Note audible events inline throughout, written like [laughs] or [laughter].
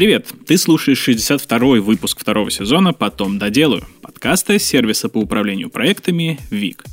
Привет! Ты слушаешь 62-й выпуск второго сезона «Потом доделаю» подкаста сервиса по управлению проектами ВИК.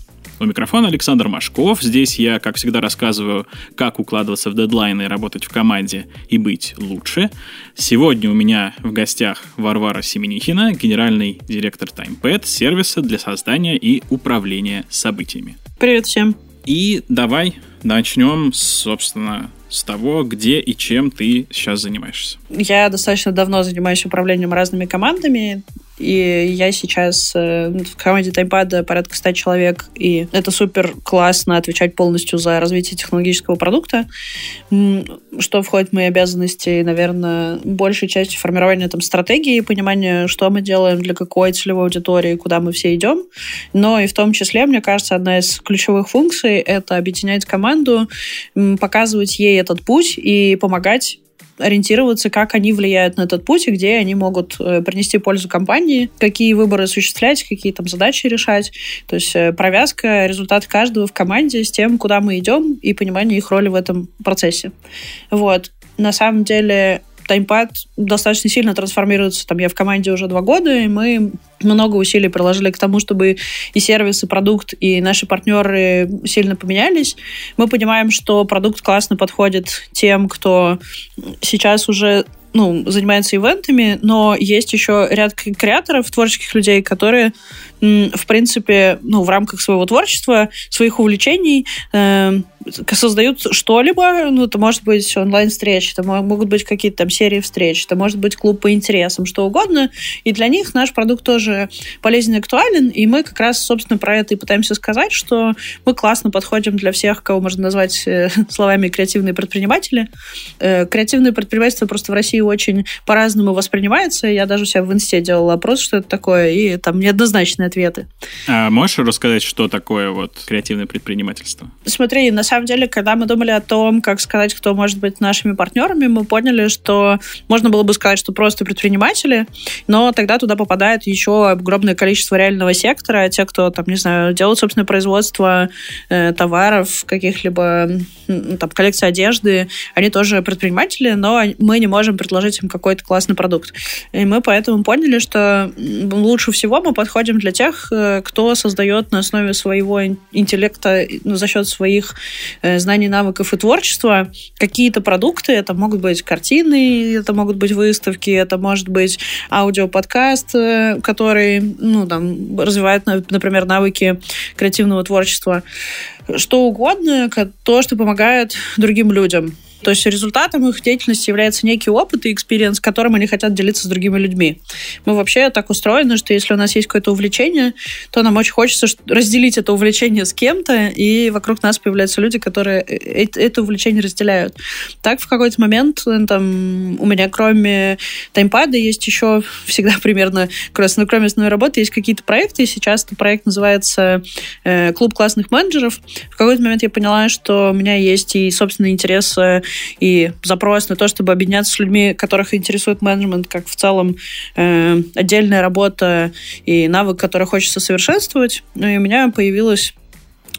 У микрофона Александр Машков. Здесь я, как всегда, рассказываю, как укладываться в дедлайны, работать в команде и быть лучше. Сегодня у меня в гостях Варвара Семенихина, генеральный директор TimePad, сервиса для создания и управления событиями. Привет всем. И давай начнем, собственно, с того, где и чем ты сейчас занимаешься. Я достаточно давно занимаюсь управлением разными командами. И я сейчас э, в команде Таймпада порядка 100 человек, и это супер классно отвечать полностью за развитие технологического продукта, что входит в мои обязанности, наверное, большей частью формирования там стратегии, понимания, что мы делаем, для какой целевой аудитории, куда мы все идем. Но и в том числе, мне кажется, одна из ключевых функций — это объединять команду, показывать ей этот путь и помогать ориентироваться, как они влияют на этот путь и где они могут э, принести пользу компании, какие выборы осуществлять, какие там задачи решать. То есть э, провязка результат каждого в команде с тем, куда мы идем, и понимание их роли в этом процессе. Вот. На самом деле таймпад достаточно сильно трансформируется. Там я в команде уже два года, и мы много усилий приложили к тому, чтобы и сервис, и продукт, и наши партнеры сильно поменялись. Мы понимаем, что продукт классно подходит тем, кто сейчас уже ну, занимается ивентами, но есть еще ряд креаторов, творческих людей, которые, в принципе, ну, в рамках своего творчества, своих увлечений э, создают что-либо, ну, это может быть онлайн-встречи, это могут быть какие-то там серии встреч, это может быть клуб по интересам, что угодно, и для них наш продукт тоже полезен и актуален, и мы как раз, собственно, про это и пытаемся сказать, что мы классно подходим для всех, кого можно назвать э, [laughs] словами креативные предприниматели. Э, креативное предпринимательство просто в России очень по-разному воспринимается, я даже у себя в инсте делала опрос, что это такое, и там неоднозначные ответы. А можешь рассказать, что такое вот креативное предпринимательство? Смотри, на самом самом деле, когда мы думали о том, как сказать, кто может быть нашими партнерами, мы поняли, что можно было бы сказать, что просто предприниматели, но тогда туда попадает еще огромное количество реального сектора, те, кто, там, не знаю, делают собственное производство э, товаров, каких-либо там, коллекции одежды, они тоже предприниматели, но мы не можем предложить им какой-то классный продукт. И мы поэтому поняли, что лучше всего мы подходим для тех, э, кто создает на основе своего интеллекта, ну, за счет своих Э, знаний, навыков и творчества какие-то продукты. Это могут быть картины, это могут быть выставки, это может быть аудиоподкаст, э, который ну, там, развивает, например, навыки креативного творчества. Что угодно, то, что помогает другим людям. То есть результатом их деятельности является некий опыт и experience, которым они хотят делиться с другими людьми. Мы вообще так устроены, что если у нас есть какое-то увлечение, то нам очень хочется разделить это увлечение с кем-то, и вокруг нас появляются люди, которые э, это увлечение разделяют. Так в какой-то момент э, там, у меня кроме Timepad а есть еще всегда [laughs] примерно, ну, кроме основной работы, есть какие-то проекты, сейчас этот проект называется э, «Клуб классных менеджеров». В какой-то момент я поняла, что у меня есть и собственный интерес и запрос на то, чтобы объединяться с людьми, которых интересует менеджмент, как в целом э, отдельная работа и навык, который хочется совершенствовать. Ну и у меня появилась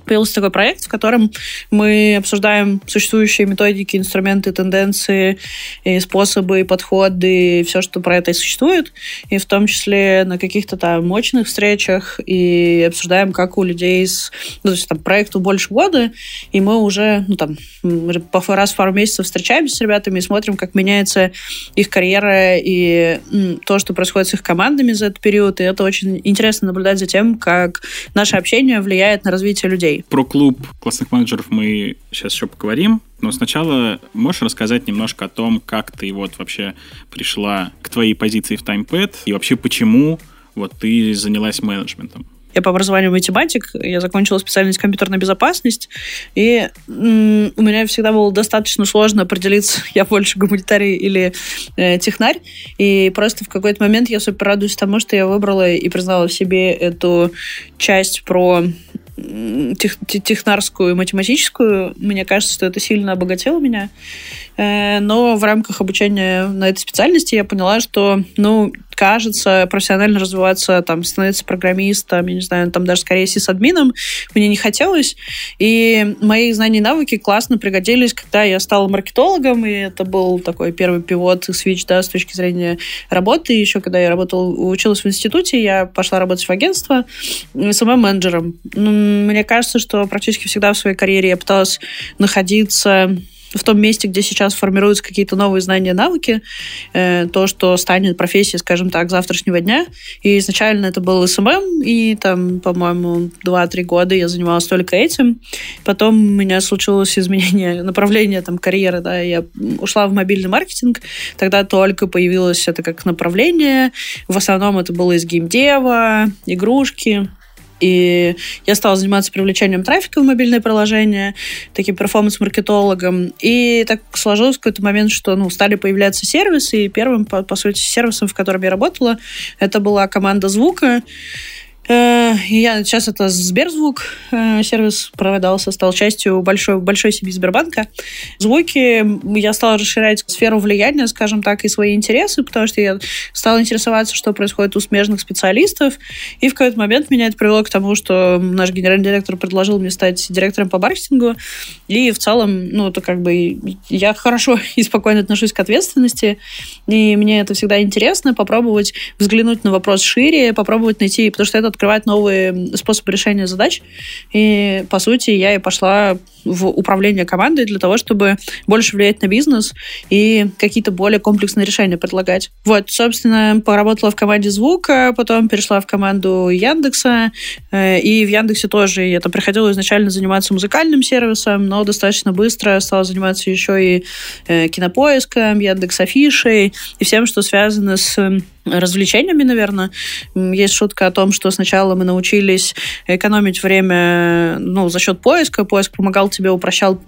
появился такой проект, в котором мы обсуждаем существующие методики, инструменты, тенденции, и способы, и подходы, и все, что про это существует, и в том числе на каких-то там мощных встречах, и обсуждаем, как у людей с... Ну, то есть там проекту больше года, и мы уже, ну там, раз в пару месяцев встречаемся с ребятами и смотрим, как меняется их карьера и то, что происходит с их командами за этот период, и это очень интересно наблюдать за тем, как наше общение влияет на развитие людей. Про клуб классных менеджеров мы сейчас еще поговорим. Но сначала можешь рассказать немножко о том, как ты вот вообще пришла к твоей позиции в TimePad и вообще почему вот ты занялась менеджментом? Я по образованию математик, я закончила специальность компьютерная безопасность, и м- у меня всегда было достаточно сложно определиться, [laughs] я больше гуманитарий или э, технарь, и просто в какой-то момент я супер радуюсь тому, что я выбрала и признала в себе эту часть про тех, технарскую и математическую. Мне кажется, что это сильно обогатило меня. Э, но в рамках обучения на этой специальности я поняла, что, ну, кажется, профессионально развиваться, там, становиться программистом, я не знаю, там даже скорее сисадмином мне не хотелось. И мои знания и навыки классно пригодились, когда я стала маркетологом, и это был такой первый пивот, свич, да, с точки зрения работы. Еще когда я работала, училась в институте, я пошла работать в агентство самым менеджером. Мне кажется, что практически всегда в своей карьере я пыталась находиться в том месте, где сейчас формируются какие-то новые знания, навыки, э, то, что станет профессией, скажем так, завтрашнего дня. И изначально это был SMM, и там, по-моему, 2-3 года я занималась только этим. Потом у меня случилось изменение [laughs] направления там, карьеры, да, я ушла в мобильный маркетинг, тогда только появилось это как направление. В основном это было из gamedev а, игрушки, и я стала заниматься привлечением трафика в мобильное приложение, таким перформанс-маркетологом. И так сложилось в какой-то момент, что ну, стали появляться сервисы. И первым, по, по сути, сервисом, в котором я работала, это была команда звука. Э, я сейчас это Сберзвук э, сервис продался, стал частью большой, большой семьи Сбербанка. Звуки я стала расширять сферу влияния, скажем так, и свои интересы, потому что я стала интересоваться, что происходит у смежных специалистов. И в какой-то момент меня это привело к тому, что наш генеральный директор предложил мне стать директором по маркетингу. И в целом, ну, это как бы я хорошо [laughs] и спокойно отношусь к ответственности. И мне это всегда интересно попробовать взглянуть на вопрос шире, попробовать найти, потому что этот открывать новые способы решения задач. И, по сути, я и пошла в управление командой для того, чтобы больше влиять на бизнес и какие-то более комплексные решения предлагать. Вот, собственно, поработала в команде звука, потом перешла в команду Яндекса, э, и в Яндексе тоже это приходило изначально заниматься музыкальным сервисом, но достаточно быстро стала заниматься еще и э, кинопоиском, Яндекс Афишей и всем, что связано с развлечениями, наверное. Есть шутка о том, что сначала мы научились экономить время ну, за счет поиска. Поиск помогал тебе, упрощал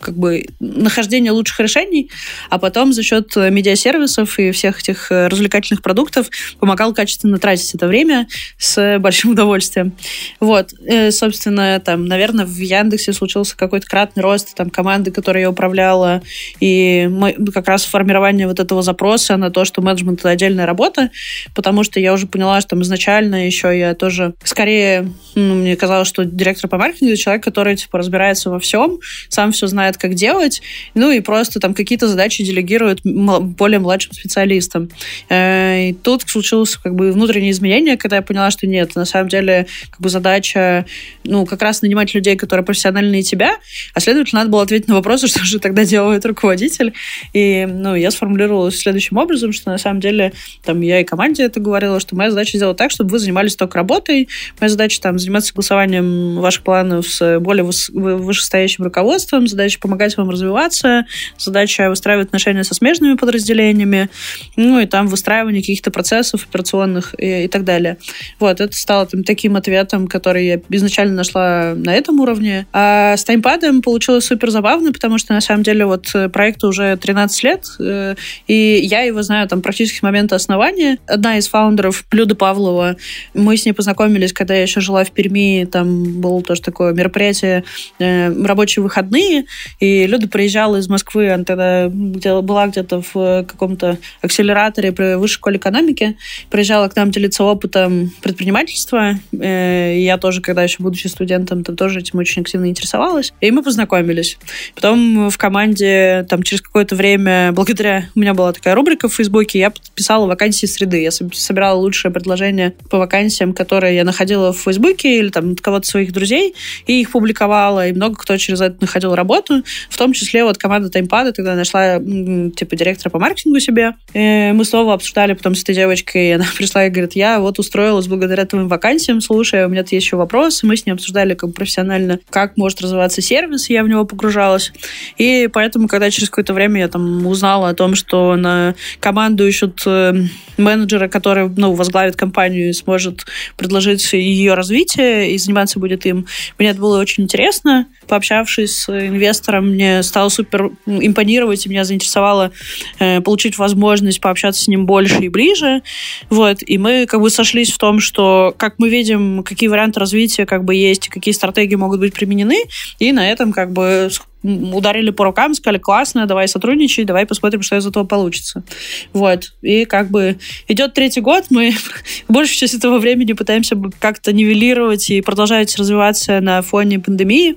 как бы нахождение лучших решений, а потом за счет медиасервисов и всех этих развлекательных продуктов помогал качественно тратить это время с большим [laughs] удовольствием. Вот. И, собственно, там, наверное, в Яндексе случился какой-то кратный рост там, команды, которой я управляла, и мы, как раз формирование вот этого запроса на то, что менеджмент — это отдельная работа, потому что я уже поняла, что там изначально еще я тоже скорее, ну, мне казалось, что директор по маркетингу человек, который типа разбирается во всем, сам все знает, как делать, ну и просто там какие-то задачи делегирует более младшим специалистам. Э, и тут случилось как бы внутреннее изменение, когда я поняла, что нет, на самом деле как бы задача, ну, как раз нанимать людей, которые профессиональнее тебя, а следовательно, надо было ответить на вопросы, [laughs] что же тогда делает руководитель. И, ну, я сформулировала следующим образом, что на самом деле там я и команде это говорила, что моя задача сделать так, чтобы вы занимались только работой. Моя задача там заниматься согласованием ваших планов с более вышестоящим руководством, задача помогать вам развиваться, задача выстраивать отношения со смежными подразделениями, ну и там выстраивание каких-то процессов операционных и, и так далее. Вот, это стало там, таким ответом, который я изначально нашла на этом уровне. А с таймпадом получилось супер забавно, потому что на самом деле вот проекту уже 13 лет, э, и я его знаю там практически с момента основания. Одна из фаундеров, Люда Павлова, мы с ней познакомились, когда я еще жила в Перми, там было тоже такое мероприятие э, рабочие выходные, и Люда приезжала из Москвы, она тогда была где-то в каком-то акселераторе при высшей школе экономики, приезжала к нам делиться опытом предпринимательства. Э, я тоже, когда еще будучи студентом, там тоже этим очень активно интересовалась. И мы познакомились. Потом в команде там через какое-то время, благодаря... У меня была такая рубрика в Фейсбуке, я писала вакансии среды. Я собирала лучшие предложения по вакансиям, которые я находила в Фейсбуке или там от кого-то своих друзей, и их публиковала, и много кто через это находил работу, в том числе вот команда Таймпада тогда нашла типа директора по маркетингу себе. И мы снова обсуждали потом с этой девочкой, и она [laughs] пришла и говорит, я вот устроилась благодаря твоим вакансиям, слушай, у меня тут есть еще вопросы, мы с ней обсуждали как профессионально, как может развиваться сервис, я в него погружалась. И поэтому, когда через какое-то время я там узнала о том, что на команду ищут э, менеджера, который ну, возглавит компанию и сможет предложить ее развитие и заниматься будет им. Мне это было очень интересно. Пообщавшись с инвестором, мне стало супер импонировать, и меня заинтересовало э, получить возможность пообщаться с ним больше и ближе. Вот. И мы как бы сошлись в том, что как мы видим, какие варианты развития как бы есть, какие стратегии могут быть применены, и на этом как бы ударили по рукам, сказали, классно, давай сотрудничай, давай посмотрим, что из этого получится. Вот. И как бы идет третий год, мы [laughs] большую часть этого времени пытаемся как-то нивелировать и продолжать развиваться на фоне пандемии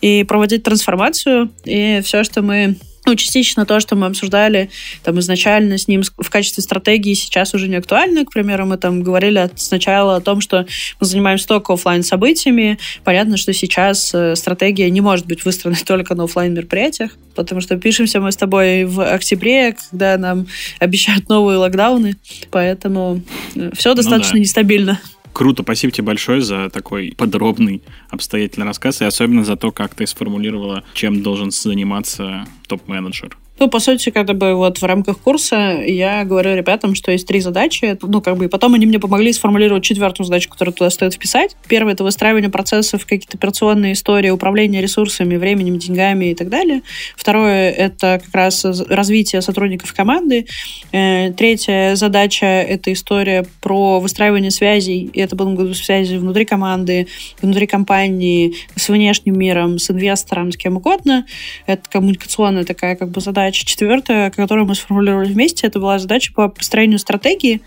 и проводить трансформацию. И все, что мы ну, частично то, что мы обсуждали там изначально с ним в качестве стратегии, сейчас уже не актуально. К примеру, мы там говорили сначала о том, что мы занимаемся только офлайн событиями. Понятно, что сейчас э, стратегия не может быть выстроена [laughs] только на офлайн мероприятиях, потому что пишемся мы с тобой в октябре, когда нам обещают новые локдауны, поэтому э, все достаточно ну, да. нестабильно. Круто, спасибо тебе большое за такой подробный, обстоятельный рассказ, и особенно за то, как ты сформулировала, чем должен заниматься топ-менеджер. Ну, по сути, как бы вот в рамках курса я говорю ребятам, что есть три задачи. Ну, как бы, и потом они мне помогли сформулировать четвертую задачу, которую туда стоит вписать. Первое — это выстраивание процессов, какие-то операционные истории, управление ресурсами, временем, деньгами и так далее. Второе — это как раз развитие сотрудников команды. Э, третья задача — это история про выстраивание связей. И это будут связи внутри команды, внутри компании, с внешним миром, с инвестором, с кем угодно. Это коммуникационная такая как бы задача задача. Четвертая, которую мы сформулировали вместе, это была задача по построению стратегии,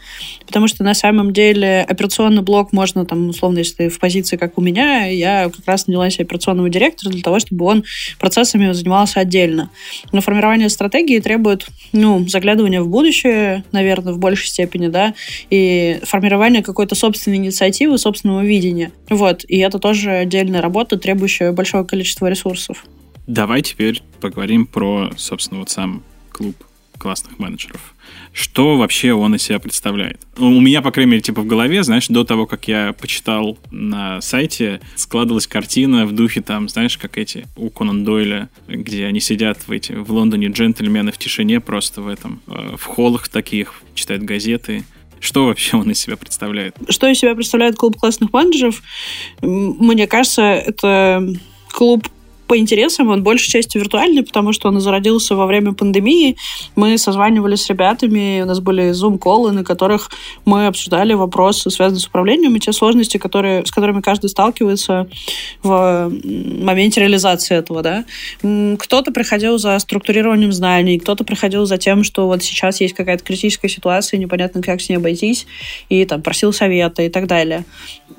потому что на самом деле операционный блок можно, там, условно, если в позиции, как у меня, я как раз наняла себе операционного директора для того, чтобы он процессами занимался отдельно. Но формирование стратегии требует, ну, заглядывания в будущее, наверное, в большей степени, да, и формирование какой-то собственной инициативы, собственного видения. Вот, и это тоже отдельная работа, требующая большого количества ресурсов. Давай теперь поговорим про, собственно, вот сам клуб классных менеджеров. Что вообще он из себя представляет? У меня, по крайней мере, типа в голове, знаешь, до того, как я почитал на сайте, складывалась картина в духе там, знаешь, как эти у Конан Дойля, где они сидят в, эти, в Лондоне джентльмены в тишине просто в этом, э, в холлах таких, читают газеты. Что вообще он из себя представляет? Что из себя представляет клуб классных менеджеров? Мне кажется, это клуб по интересам он большей частью виртуальный, потому что он зародился во время пандемии. Мы созванивались с ребятами, у нас были зум-колы, на которых мы обсуждали вопросы, связанные с управлением, и те сложности, которые, с которыми каждый сталкивается в моменте реализации этого. Да? Кто-то приходил за структурированием знаний, кто-то приходил за тем, что вот сейчас есть какая-то критическая ситуация, непонятно, как с ней обойтись, и там просил совета и так далее.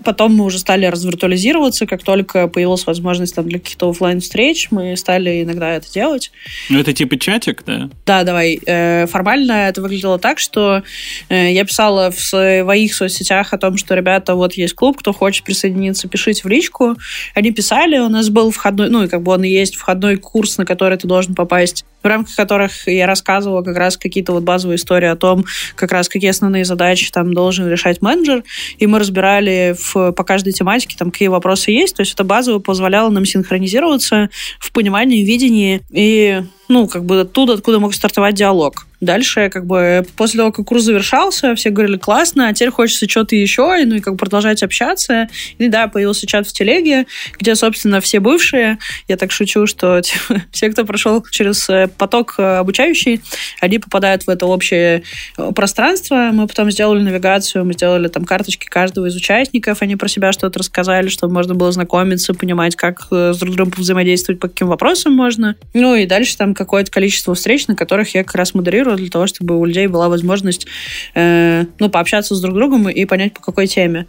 Потом мы уже стали развиртуализироваться, как только появилась возможность там, для каких-то офлайн онлайн-встреч, мы стали иногда это делать. Ну, это типа чатик, да? Да, давай. Э, формально это выглядело так, что э, я писала в своих соцсетях о том, что, ребята, вот есть клуб, кто хочет присоединиться, пишите в личку. Они писали, у нас был входной, ну, и как бы он и есть входной курс, на который ты должен попасть в рамках которых я рассказывала как раз какие-то вот базовые истории о том, как раз какие основные задачи там должен решать менеджер, и мы разбирали в, по каждой тематике, там, какие вопросы есть, то есть это базово позволяло нам синхронизироваться в понимании, видении и ну, как бы оттуда, откуда мог стартовать диалог. Дальше, как бы, после того, как курс завершался, все говорили, классно, а теперь хочется что-то еще, и, ну, и как продолжать общаться. И да, появился чат в телеге, где, собственно, все бывшие, я так шучу, что [laughs] типа, все, кто прошел через э, поток э, обучающий, они попадают в это общее э, пространство. Мы потом сделали навигацию, мы сделали там карточки каждого из участников, они про себя что-то рассказали, чтобы можно было знакомиться, понимать, как с друг другом взаимодействовать, по каким вопросам можно. Ну, и дальше там какое-то количество встреч, на которых я как раз модерирую для того, чтобы у людей была возможность э, ну, пообщаться с друг другом и понять, по какой теме.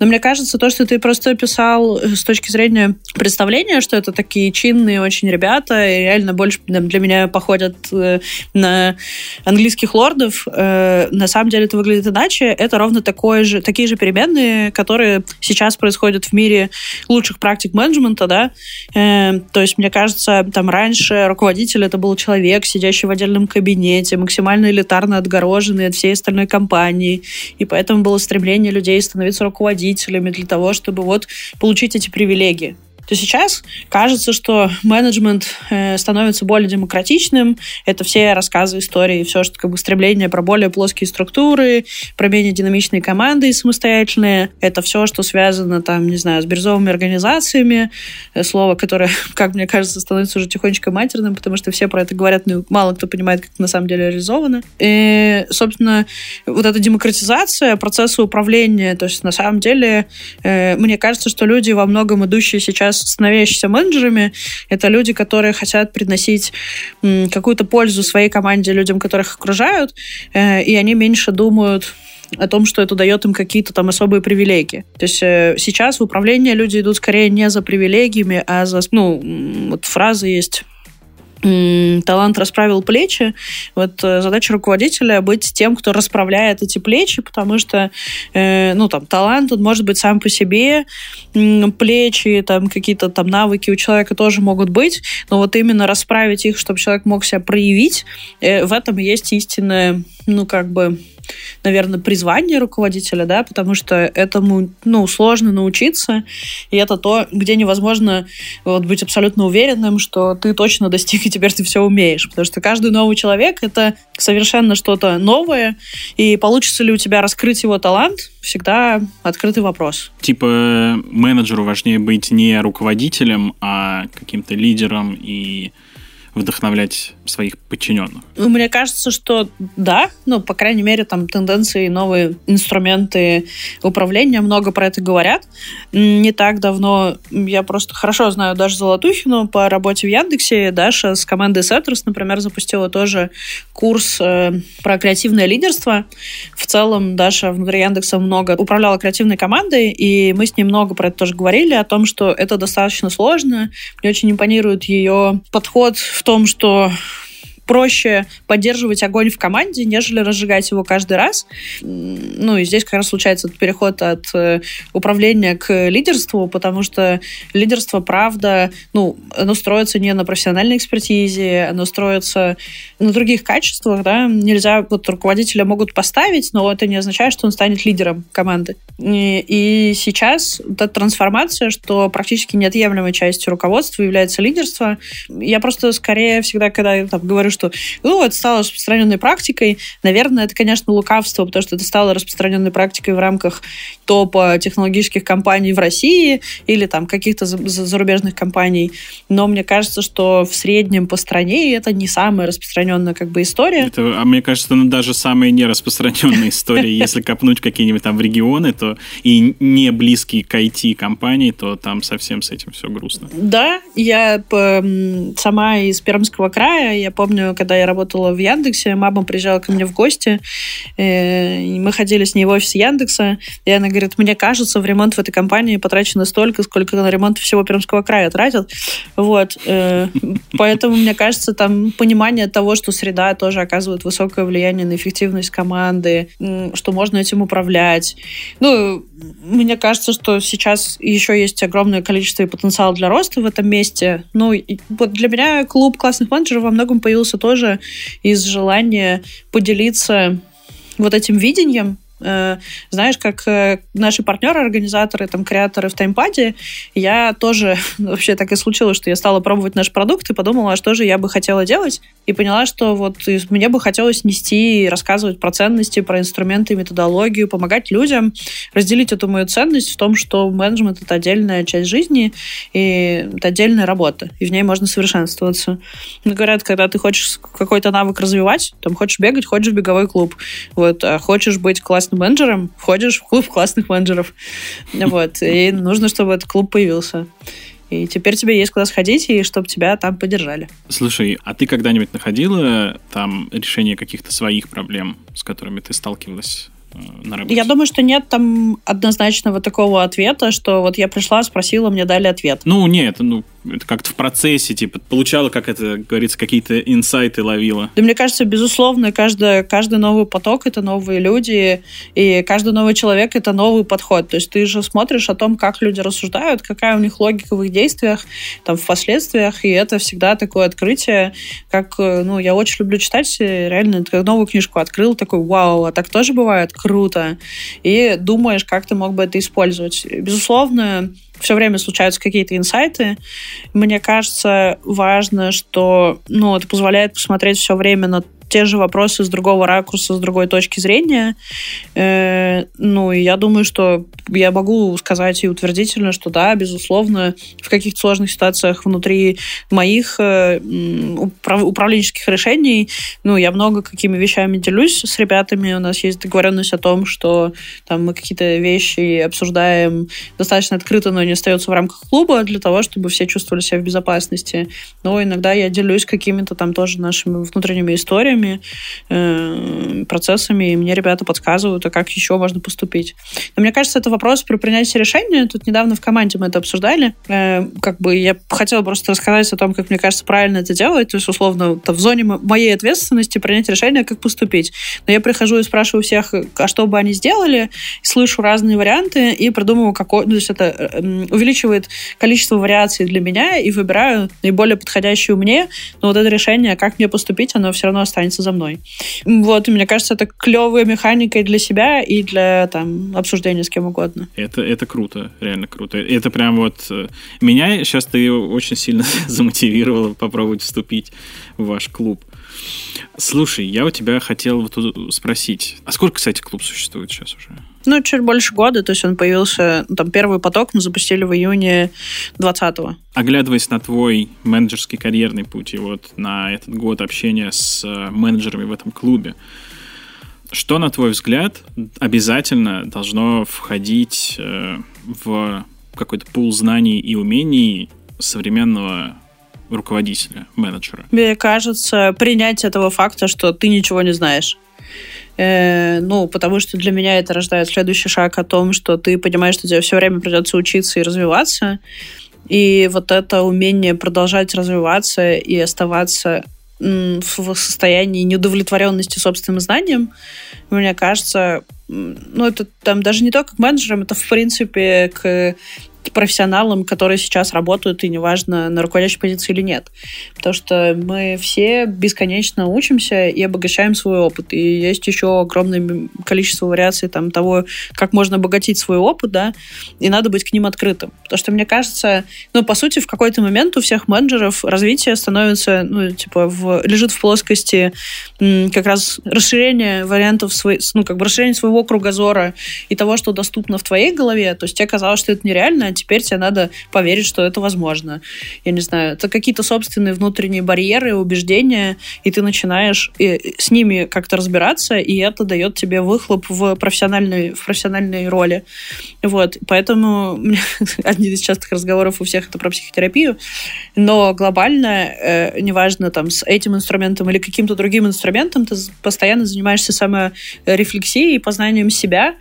Но мне кажется, то, что ты просто описал э, с точки зрения представления, что это такие чинные очень ребята, и реально больше для меня походят э, на английских лордов, э, на самом деле это выглядит иначе. Это ровно такое же, такие же переменные, которые сейчас происходят в мире лучших практик менеджмента, да. Э, то есть, мне кажется, там раньше руководители это был человек, сидящий в отдельном кабинете, максимально элитарно отгороженный от всей остальной компании. И поэтому было стремление людей становиться руководителями для того, чтобы вот получить эти привилегии то сейчас кажется, что менеджмент э, становится более демократичным. Это все рассказы, истории, все, что как бы стремление про более плоские структуры, про менее динамичные команды и самостоятельные. Это все, что связано, там, не знаю, с бирюзовыми организациями. Э, слово, которое, [laughs] как мне кажется, становится уже тихонечко матерным, потому что все про это говорят, но мало кто понимает, как на самом деле реализовано. И, собственно, вот эта демократизация процесса управления, то есть на самом деле, э, мне кажется, что люди во многом идущие сейчас сейчас становящиеся менеджерами, это люди, которые хотят приносить какую-то пользу своей команде, людям, которых окружают, э, и они меньше думают о том, что это дает им какие-то там особые привилегии. То есть э, сейчас в управление люди идут скорее не за привилегиями, а за... Ну, вот фраза есть талант расправил плечи. Вот э, задача руководителя быть тем, кто расправляет эти плечи, потому что, э, ну, там, талант, он может быть сам по себе, плечи, там, какие-то там навыки у человека тоже могут быть, но вот именно расправить их, чтобы человек мог себя проявить, э, в этом есть истинная, ну, как бы, наверное, призвание руководителя, да, потому что этому, ну, сложно научиться, и это то, где невозможно вот, быть абсолютно уверенным, что ты точно достиг, и теперь ты все умеешь, потому что каждый новый человек — это совершенно что-то новое, и получится ли у тебя раскрыть его талант, всегда открытый вопрос. Типа менеджеру важнее быть не руководителем, а каким-то лидером и вдохновлять своих подчиненных? Ну, мне кажется, что да, ну, по крайней мере, там тенденции, новые инструменты управления много про это говорят. Не так давно я просто хорошо знаю Дашу Золотухину по работе в Яндексе. Даша с командой Сеттерс, например, запустила тоже курс э, про креативное лидерство. В целом Даша внутри Яндекса много управляла креативной командой, и мы с ней много про это тоже говорили, о том, что это достаточно сложно. Мне очень импонирует ее подход в том, что проще поддерживать огонь в команде, нежели разжигать его каждый раз. Ну, и здесь как раз случается этот переход от э, управления к лидерству, потому что лидерство, правда, ну, оно строится не на профессиональной экспертизе, оно строится на других качествах, да. Нельзя, вот руководителя могут поставить, но это не означает, что он станет лидером команды. И, и сейчас эта трансформация, что практически неотъемлемой частью руководства является лидерство. Я просто скорее всегда, когда там, говорю, что ну, это стало распространенной практикой. Наверное, это, конечно, лукавство, потому что это стало распространенной практикой в рамках топа технологических компаний в России или там каких-то зарубежных компаний. Но мне кажется, что в среднем по стране это не самая распространенная как бы история. Это, а мне кажется, это даже самая нераспространенная история. [laughs] Если копнуть какие-нибудь там в регионы, то и не близкие к IT-компании, то там совсем с этим все грустно. Да, я сама из Пермского края, я помню, когда я работала в Яндексе, мама приезжала ко мне в гости, э, и мы ходили с ней в офис Яндекса, и она говорит, мне кажется, в ремонт в этой компании потрачено столько, сколько на ремонт всего Пермского края тратят. Вот. Э, поэтому, мне кажется, там понимание того, что среда тоже оказывает высокое влияние на эффективность команды, что можно этим управлять. Ну, мне кажется, что сейчас еще есть огромное количество и потенциал для роста в этом месте. Ну, вот для меня клуб классных менеджеров во многом появился тоже из желания поделиться вот этим видением знаешь, как э, наши партнеры, организаторы, там, креаторы в таймпаде, я тоже, [laughs] вообще так и случилось, что я стала пробовать наш продукт и подумала, а что же я бы хотела делать, и поняла, что вот мне бы хотелось нести, рассказывать про ценности, про инструменты, методологию, помогать людям, разделить эту мою ценность в том, что менеджмент — это отдельная часть жизни, и это отдельная работа, и в ней можно совершенствоваться. Ну, говорят, когда ты хочешь какой-то навык развивать, там, хочешь бегать, хочешь в беговой клуб, вот, а хочешь быть классным классным менеджером, входишь в клуб классных менеджеров. [laughs] Вот. И нужно, чтобы этот клуб появился. И теперь тебе есть куда сходить, и чтобы тебя там поддержали. Слушай, а ты когда-нибудь находила там решение каких-то своих проблем, с которыми ты сталкивалась Э, на работе? Я думаю, что нет там однозначного такого ответа, что вот я пришла, спросила, мне дали ответ. Ну, нет, ну, это как-то в процессе, типа, получала, как это говорится, какие-то инсайты ловила. Да мне кажется, безусловно, каждый, каждый новый поток — это новые люди, и каждый новый человек — это новый подход. То есть ты же смотришь о том, как люди рассуждают, какая у них логика в их действиях, там, в последствиях, и это всегда такое открытие, как, э, ну, я очень люблю читать, реально, как новую книжку открыл, такой, вау, а так тоже бывает? круто, и думаешь, как ты мог бы это использовать. Безусловно, все время случаются какие-то инсайты. Мне кажется, важно, что ну, это позволяет посмотреть все время на те же вопросы с другого ракурса, с другой точки зрения. Э, ну, и я думаю, что я могу сказать и утвердительно, что да, безусловно, в каких-то сложных ситуациях внутри моих э, управленческих решений, ну, я много какими вещами делюсь с ребятами. У нас есть договоренность о том, что там мы какие-то вещи обсуждаем достаточно открыто, но не остается в рамках клуба для того, чтобы все чувствовали себя в безопасности. Но иногда я делюсь какими-то там тоже нашими внутренними историями, э, процессами, и мне ребята подсказывают, а как еще можно поступить. Но мне кажется, это вопрос про принятие решения. Тут недавно в команде мы это обсуждали. Э, как бы я хотела просто рассказать о том, как мне кажется правильно это делать. То есть, условно, в зоне моей ответственности принять решение, как поступить. Но я прихожу и спрашиваю всех, а что бы они сделали, слышу разные варианты и придумываю, какой... Ну, то есть это э, увеличивает количество вариаций для меня и выбираю наиболее подходящую мне. Но вот это решение, как мне поступить, оно все равно останется за мной. Вот, и мне кажется, это клевая механика и для себя, и для там, обсуждения с кем угодно. Это, это круто, реально круто. Это прям вот... Э, меня сейчас ты очень сильно [laughs] замотивировала попробовать вступить в ваш клуб. Слушай, я у тебя хотел вот спросить, а сколько, кстати, клуб существует сейчас уже? Ну, чуть больше года, то есть он появился, ну, там, первый поток мы запустили в июне 20-го. Оглядываясь на твой менеджерский карьерный путь и вот на этот год общения с э, менеджерами в этом клубе, что, на твой взгляд, обязательно должно входить э, в какой-то пул знаний и умений современного руководителя, менеджера? Мне кажется, принять этого факта, что ты ничего не знаешь. Э, ну, потому что для меня это рождает следующий шаг о том, что ты понимаешь, что тебе все время придется учиться и развиваться. И вот это умение продолжать развиваться и оставаться в состоянии неудовлетворенности собственным знанием, мне кажется, ну, это там даже не только к менеджерам, это, в принципе, к профессионалам, которые сейчас работают, и неважно, на руководящей позиции или нет. Потому что мы все бесконечно учимся и обогащаем свой опыт. И есть еще огромное количество вариаций там, того, как можно обогатить свой опыт, да, и надо быть к ним открытым. Потому что, мне кажется, ну, по сути, в какой-то момент у всех менеджеров развитие становится, ну, типа, в, лежит в плоскости как раз расширения вариантов, свой, ну, как бы расширения своего кругозора и того, что доступно в твоей голове. То есть тебе казалось, что это нереально, а теперь тебе надо поверить, что это возможно. Я не знаю, это какие-то собственные внутренние барьеры, убеждения, и ты начинаешь с ними как-то разбираться, и это дает тебе выхлоп в профессиональной, в профессиональной роли. Вот, поэтому [laughs] один из частых разговоров у всех это про психотерапию, но глобально, э, неважно, там, с этим инструментом или каким-то другим инструментом, ты постоянно занимаешься саморефлексией и познанием себя,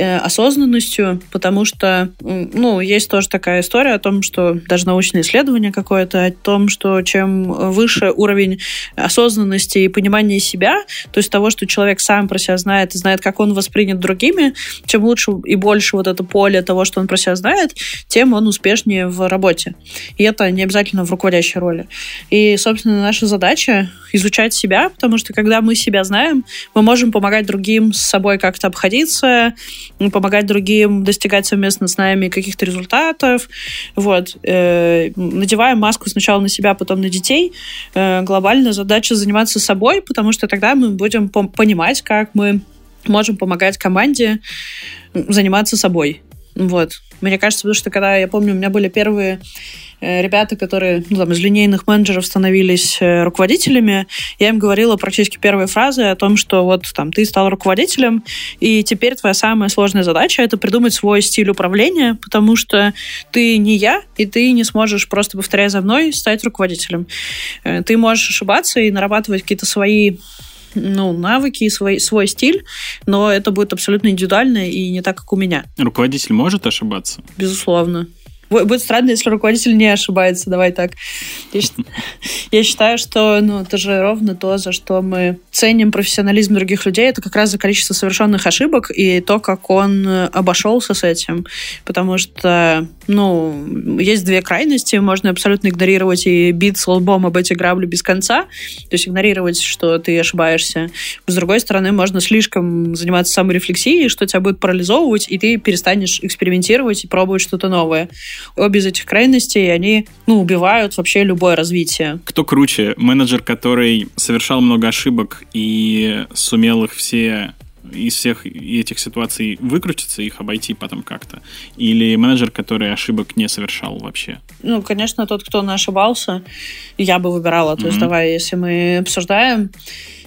осознанностью, потому что, ну, есть тоже такая история о том, что даже научное исследование какое-то о том, что чем выше уровень осознанности и понимания себя, то есть того, что человек сам про себя знает и знает, как он воспринят другими, чем лучше и больше вот это поле того, что он про себя знает, тем он успешнее в работе. И это не обязательно в руководящей роли. И, собственно, наша задача изучать себя, потому что когда мы себя знаем, мы можем помогать другим с собой как-то обходиться, помогать другим достигать совместно с нами каких-то результатов. Вот. Э, надеваем маску сначала на себя, потом на детей. Э, глобальная задача заниматься собой, потому что тогда мы будем понимать, как мы можем помогать команде заниматься собой. Вот. Мне кажется, потому что когда, я помню, у меня были первые ребята, которые ну, там, из линейных менеджеров становились э, руководителями, я им говорила практически первые фразы о том, что вот там ты стал руководителем, и теперь твоя самая сложная задача это придумать свой стиль управления, потому что ты не я, и ты не сможешь просто повторяя за мной стать руководителем. Э, ты можешь ошибаться и нарабатывать какие-то свои ну, навыки и свой, свой стиль, но это будет абсолютно индивидуально и не так, как у меня. Руководитель может ошибаться? Безусловно. Будет странно, если руководитель не ошибается, давай так. Я, считаю, что ну, это же ровно то, за что мы ценим профессионализм других людей, это как раз за количество совершенных ошибок и то, как он э, обошелся с этим. Потому что, ну, есть две крайности. Можно абсолютно игнорировать и биться лбом об эти грабли без конца, то есть игнорировать, что ты ошибаешься. С другой стороны, можно слишком заниматься саморефлексией, что тебя будет парализовывать, и ты перестанешь экспериментировать и пробовать что-то новое обе из этих крайностей, они, ну, убивают вообще любое развитие. Кто круче? Менеджер, который совершал много ошибок и сумел их все из всех этих ситуаций выкрутиться, их обойти потом как-то? Или менеджер, который ошибок не совершал вообще? Ну, конечно, тот, кто ошибался, я бы выбирала. То mm-hmm. есть, давай, если мы обсуждаем,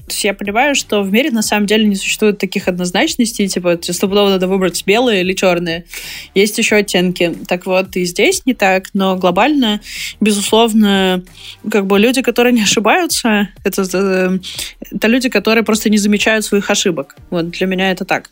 то есть я понимаю, что в мире на самом деле не существует таких однозначностей, типа стопудово надо выбрать белые или черные. Есть еще оттенки. Так вот, и здесь не так, но глобально, безусловно, как бы люди, которые не ошибаются, это, э, это люди, которые просто не замечают своих ошибок. Вот для меня это так.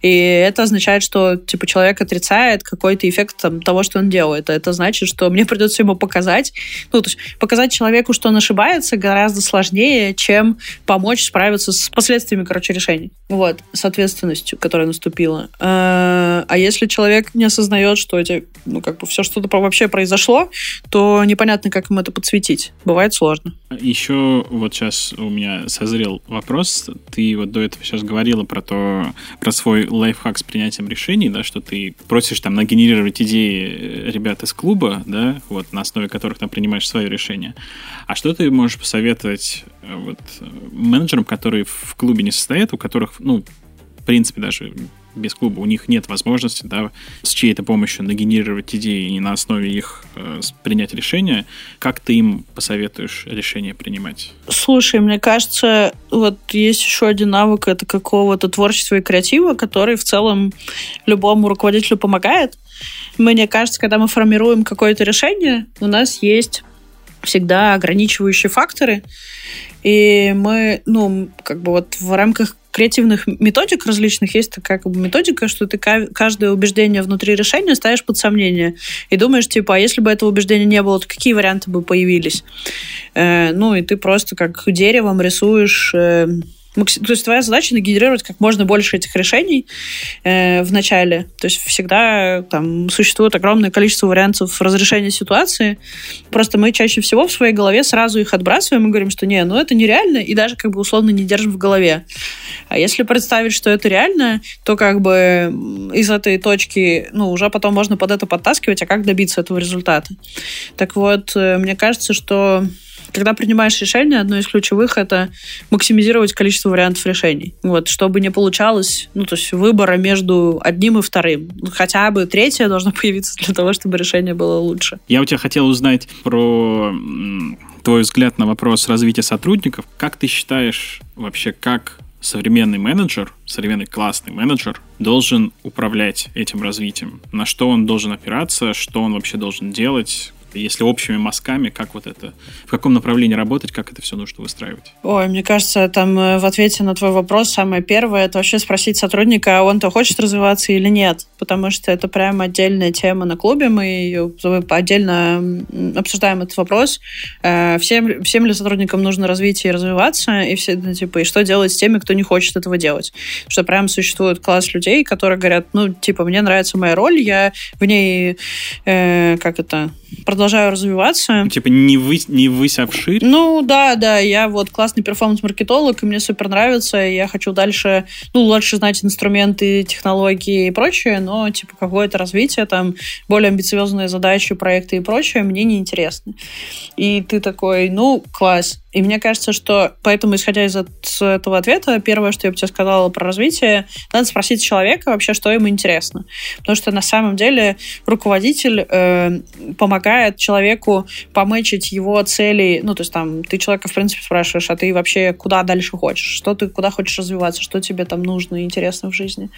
И это означает, что типа человек отрицает какой-то эффект там, того, что он делает. Это значит, что мне придется ему показать, ну, то есть показать человеку, что он ошибается, гораздо сложнее, чем помочь помочь справиться с последствиями, короче, решений. Вот, с ответственностью, которая наступила. А, а если человек не осознает, что эти, ну, как бы все что-то вообще произошло, то непонятно, как ему это подсветить. Бывает сложно. Еще вот сейчас у меня созрел вопрос. Ты вот до этого сейчас говорила про то, про свой лайфхак с принятием решений, да, что ты просишь там нагенерировать идеи ребят из клуба, да, вот на основе которых там принимаешь свое решение. А что ты можешь посоветовать э, вот, менеджерам, которые в клубе не состоят, у которых, ну, в принципе, даже без клуба у них нет возможности да, с чьей-то помощью нагенерировать идеи и на основе их э, принять решение. Как ты им посоветуешь решение принимать? Слушай, мне кажется, вот есть еще один навык, это какого-то творчества и креатива, который в целом любому руководителю помогает. Мне кажется, когда мы формируем какое-то решение, у нас есть всегда ограничивающие факторы, и мы, ну, как бы вот в рамках креативных методик различных есть такая как бы методика, что ты каждое убеждение внутри решения ставишь под сомнение и думаешь, типа, а если бы этого убеждения не было, то какие варианты бы появились? Э, ну, и ты просто как деревом рисуешь... Э, то есть твоя задача нагенерировать как можно больше этих решений э, в начале. То есть всегда там существует огромное количество вариантов разрешения ситуации. Просто мы чаще всего в своей голове сразу их отбрасываем и говорим, что не, ну это нереально, и даже как бы условно не держим в голове. А если представить, что это реально, то как бы из этой точки, ну, уже потом можно под это подтаскивать, а как добиться этого результата. Так вот, э, мне кажется, что когда принимаешь решение, одно из ключевых это максимизировать количество вариантов решений. Вот, чтобы не получалось, ну, то есть выбора между одним и вторым. Хотя бы третье должно [laughs] появиться для того, чтобы решение было лучше. Я у тебя хотел узнать про твой взгляд на вопрос развития сотрудников. Как ты считаешь вообще, как современный менеджер, современный классный менеджер должен управлять этим развитием? На что он должен опираться, что он вообще должен делать, если общими мазками, как вот это, в каком направлении работать, как это все нужно выстраивать? Ой, мне кажется, там э, в ответе на твой вопрос самое первое, это вообще спросить сотрудника, а он-то хочет развиваться или нет, потому что это прям отдельная тема на клубе, мы ее отдельно обсуждаем этот вопрос. Э, всем, всем ли сотрудникам нужно развитие и развиваться, и все, ну, типа, и что делать с теми, кто не хочет этого делать? Что прям существует класс людей, которые говорят, ну, типа, мне нравится моя роль, я в ней, э, как это, продолжаю развиваться. Типа не, вы, не высь, а вширь? Ну, да, да, я вот классный перформанс-маркетолог, и мне супер нравится, и я хочу дальше, ну, лучше знать инструменты, технологии и прочее, но, типа, какое-то развитие, там, более амбициозные задачи, проекты и прочее мне не интересно. И ты такой, ну, класс, и мне кажется, что поэтому, исходя из этого ответа, первое, что я бы тебе сказала про развитие, надо спросить человека вообще, что ему интересно. Потому что на самом деле руководитель э, помогает человеку помычить его цели. Ну, то есть там ты человека, в принципе, спрашиваешь, а ты вообще куда дальше хочешь? Что ты, куда хочешь развиваться? Что тебе там нужно и интересно в жизни?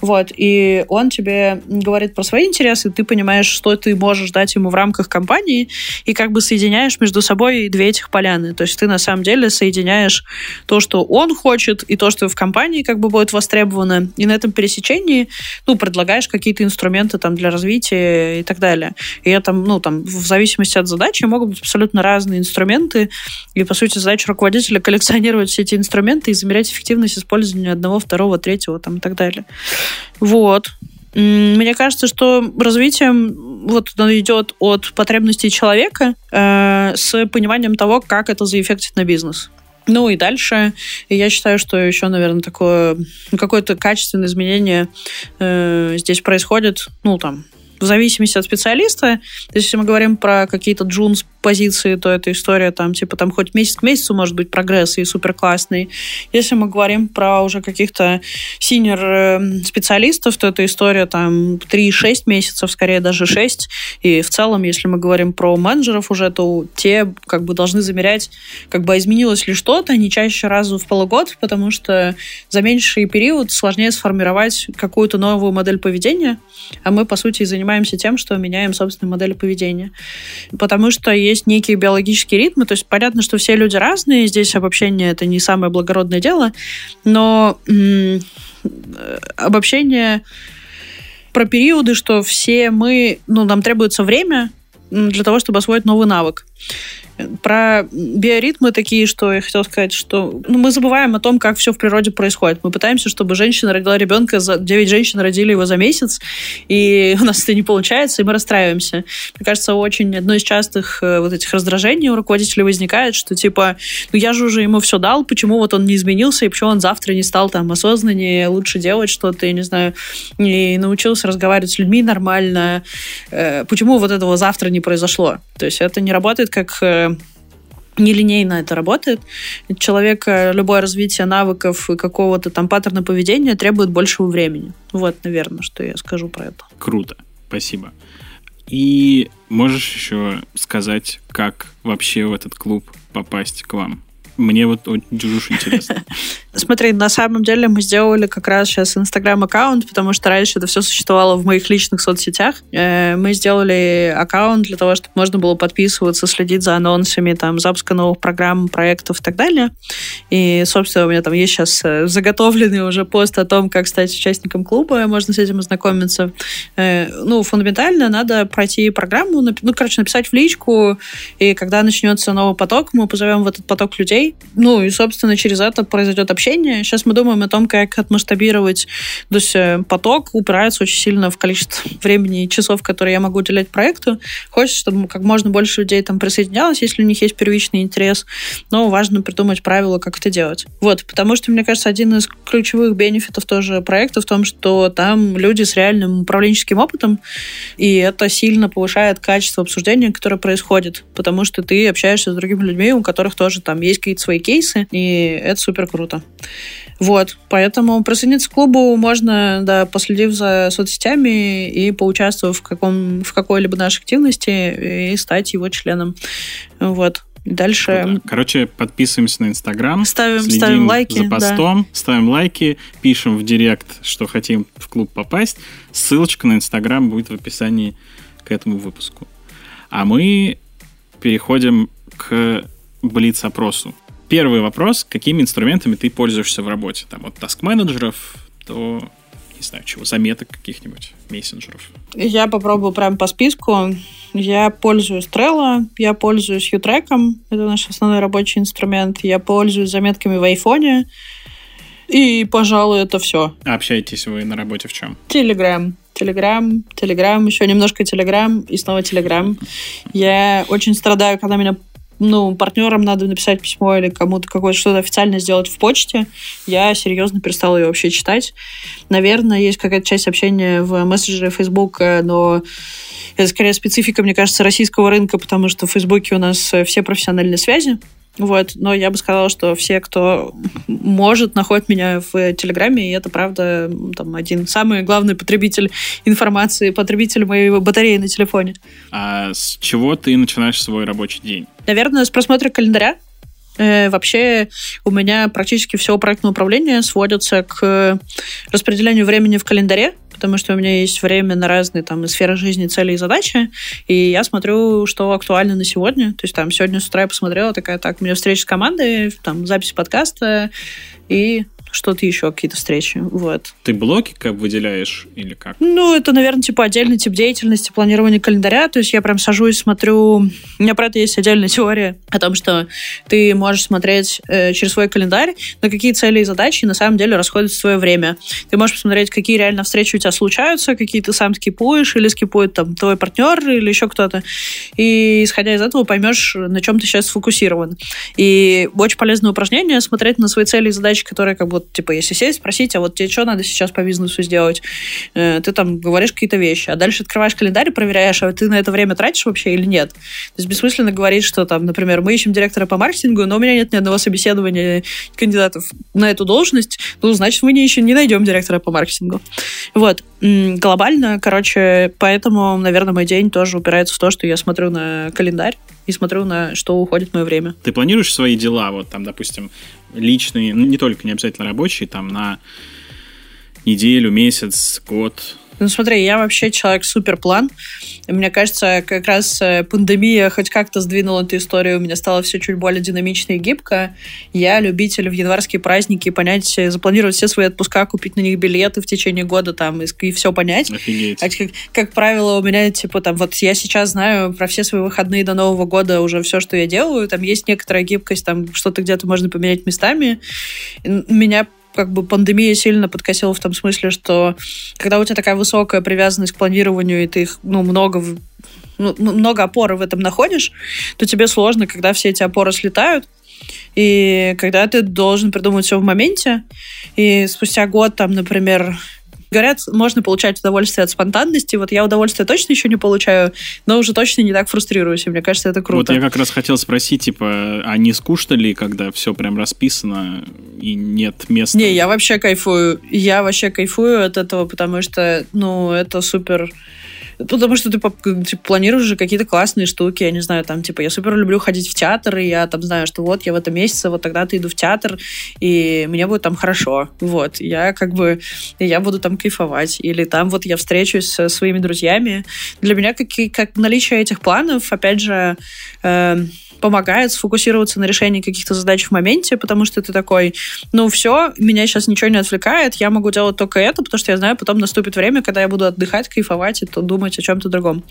Вот. И он тебе говорит про свои интересы, ты понимаешь, что ты можешь дать ему в рамках компании, и как бы соединяешь между собой две этих поляны. То есть ты на самом деле соединяешь то, что он хочет, и то, что в компании как бы будет востребовано, и на этом пересечении, ну, предлагаешь какие-то инструменты там для развития и так далее. И это, ну, там, в зависимости от задачи могут быть абсолютно разные инструменты, и, по сути, задача руководителя коллекционировать все эти инструменты и замерять эффективность использования одного, второго, третьего там и так далее. Вот. Мне кажется, что развитие вот оно идет от потребностей человека э, с пониманием того, как это заэффектит на бизнес. Ну и дальше я считаю, что еще, наверное, такое какое-то качественное изменение э, здесь происходит, ну там в зависимости от специалиста. То есть, если мы говорим про какие-то junior позиции, то эта история там, типа, там хоть месяц к месяцу может быть прогресс и супер классный. Если мы говорим про уже каких-то senior эм, специалистов, то эта история там 3-6 месяцев, скорее даже 6. И в целом, если мы говорим про менеджеров уже, то те как бы должны замерять, как бы изменилось ли что-то, не чаще разу в полугод, потому что за меньший период сложнее сформировать какую-то новую модель поведения, а мы, по сути, занимаемся тем, что меняем собственную модель поведения. Потому что есть некие биологические ритмы, то есть понятно, что все люди разные, здесь обобщение это не самое благородное дело, но м- обобщение про периоды, что все мы, ну, нам требуется время для того, чтобы освоить новый навык. Про биоритмы такие, что я хотела сказать, что ну, мы забываем о том, как все в природе происходит. Мы пытаемся, чтобы женщина родила ребенка, за 9 женщин родили его за месяц, и [laughs] у нас это не получается, и мы расстраиваемся. Мне кажется, очень одно из частых э, вот этих раздражений у руководителей возникает, что типа, ну я же уже ему все дал, почему вот он не изменился, и почему он завтра не стал там осознаннее, лучше делать что-то, я не знаю, не научился разговаривать с людьми нормально, э, почему вот этого завтра не произошло. То есть это не работает как э, нелинейно это работает. Человека любое развитие навыков и какого-то там паттерна поведения требует большего времени. Вот, наверное, что я скажу про это. Круто. Спасибо. И можешь еще сказать, как вообще в этот клуб попасть к вам? Мне вот очень интересно. [laughs] Смотри, на самом деле мы сделали как раз сейчас инстаграм-аккаунт, потому что раньше это все существовало в моих личных соцсетях. Э, мы сделали аккаунт для того, чтобы можно было подписываться, следить за анонсами, там, запуска новых программ, проектов и так далее. И, собственно, у меня там есть сейчас э, заготовленный уже пост о том, как стать участником клуба, можно с этим ознакомиться. Э, ну, фундаментально надо пройти программу, ну, короче, написать в личку, и когда начнется новый поток, мы позовем в этот поток людей, ну и, собственно, через это произойдет общение. Сейчас мы думаем о том, как отмасштабировать. То есть э, поток упирается очень сильно в количество времени и часов, которые я могу уделять проекту. Хочется, чтобы как можно больше людей там присоединялось, если у них есть первичный интерес. Но важно придумать правила, как это делать. Вот, потому что, мне кажется, один из ключевых бенефитов тоже проекта в том, что там люди с реальным управленческим опытом, и это сильно повышает качество обсуждения, которое происходит, потому что ты общаешься с другими людьми, у которых тоже там есть какие-то свои кейсы, и это супер круто. Вот, поэтому присоединиться к клубу можно, да, последив за соцсетями и поучаствовав в, каком, в какой-либо нашей активности и стать его членом. Вот. Дальше... Короче, подписываемся на Инстаграм. Ставим, следим ставим лайки. за постом, да. ставим лайки, пишем в директ, что хотим в клуб попасть. Ссылочка на Инстаграм будет в описании к этому выпуску. А мы переходим к блиц-опросу. Первый вопрос. Какими инструментами ты пользуешься в работе? Там от таск-менеджеров до, не знаю, чего, заметок каких-нибудь, мессенджеров. Я попробую прям по списку. Я пользуюсь Trello, я пользуюсь U-Track, это наш основной рабочий инструмент. Я пользуюсь заметками в айфоне. И, пожалуй, это все. А общаетесь вы на работе в чем? Телеграм. Телеграм, Телеграм, еще немножко Телеграм и снова Телеграм. Я очень страдаю, когда меня ну, партнерам надо написать письмо или кому-то какое-то что-то официально сделать в почте, я серьезно перестала ее вообще читать. Наверное, есть какая-то часть общения в мессенджере Facebook, но это скорее специфика, мне кажется, российского рынка, потому что в Фейсбуке у нас все профессиональные связи. Вот, но я бы сказала, что все, кто может, находят меня в Телеграме, и это, правда, там один самый главный потребитель информации, потребитель моей батареи на телефоне. А с чего ты начинаешь свой рабочий день? Наверное, с просмотра календаря. Э, вообще у меня практически все проектное управление сводится к распределению времени в календаре потому что у меня есть время на разные там сферы жизни, цели и задачи, и я смотрю, что актуально на сегодня. То есть там сегодня с утра я посмотрела, такая, так, у меня встреча с командой, там запись подкаста, и что-то еще, какие-то встречи. Вот. Ты блоки как выделяешь или как? Ну, это, наверное, типа отдельный тип деятельности, планирование календаря. То есть я прям сажусь, смотрю... У меня про это есть отдельная теория о том, что ты можешь смотреть э, через свой календарь, на какие цели и задачи на самом деле расходится свое время. Ты можешь посмотреть, какие реально встречи у тебя случаются, какие ты сам скипуешь, или скипует там твой партнер, или еще кто-то. И исходя из этого поймешь, на чем ты сейчас сфокусирован. И очень полезное упражнение смотреть на свои цели и задачи, которые как бы вот, типа, если сесть, спросить, а вот тебе что надо сейчас по бизнесу сделать? Э, ты там говоришь какие-то вещи, а дальше открываешь календарь и проверяешь, а ты на это время тратишь вообще или нет. То есть бессмысленно говорить, что там, например, мы ищем директора по маркетингу, но у меня нет ни одного собеседования кандидатов на эту должность, ну, значит, мы не ищем, не найдем директора по маркетингу. Вот. Глобально, короче, поэтому, наверное, мой день тоже упирается в то, что я смотрю на календарь и смотрю на что уходит мое время. Ты планируешь свои дела, вот там, допустим, личные, ну, не только, не обязательно рабочие, там, на неделю, месяц, год, ну, смотри, я вообще человек суперплан. И мне кажется, как раз э, пандемия хоть как-то сдвинула эту историю, у меня стало все чуть более динамично и гибко. Я любитель в январские праздники понять, э, запланировать все свои отпуска, купить на них билеты в течение года там и, и все понять. Офигеть. А, как, как правило, у меня, типа, там, вот я сейчас знаю про все свои выходные до Нового года уже все, что я делаю. Там есть некоторая гибкость, там что-то где-то можно поменять местами. Меня как бы пандемия сильно подкосила в том смысле, что когда у тебя такая высокая привязанность к планированию, и ты их, ну, много ну, много опоры в этом находишь, то тебе сложно, когда все эти опоры слетают, и когда ты должен придумать все в моменте, и спустя год, там, например, Говорят, можно получать удовольствие от спонтанности. Вот я удовольствие точно еще не получаю, но уже точно не так фрустрируюсь. И мне кажется, это круто. Вот я как раз хотел спросить, типа, а не скучно ли, когда все прям расписано и нет места? Не, я вообще кайфую. Я вообще кайфую от этого, потому что, ну, это супер Потому что ты типа, планируешь же какие-то классные штуки, я не знаю, там, типа, я супер люблю ходить в театр, и я там знаю, что вот я в этом месяце, вот тогда-то иду в театр, и мне будет там хорошо. Вот, я как бы, я буду там кайфовать. Или там вот я встречусь со своими друзьями. Для меня как, как наличие этих планов, опять же, э, помогает сфокусироваться на решении каких-то задач в моменте, потому что ты такой, ну все, меня сейчас ничего не отвлекает, я могу делать только это, потому что я знаю, потом наступит время, когда я буду отдыхать, кайфовать и то думать о чем-то другом.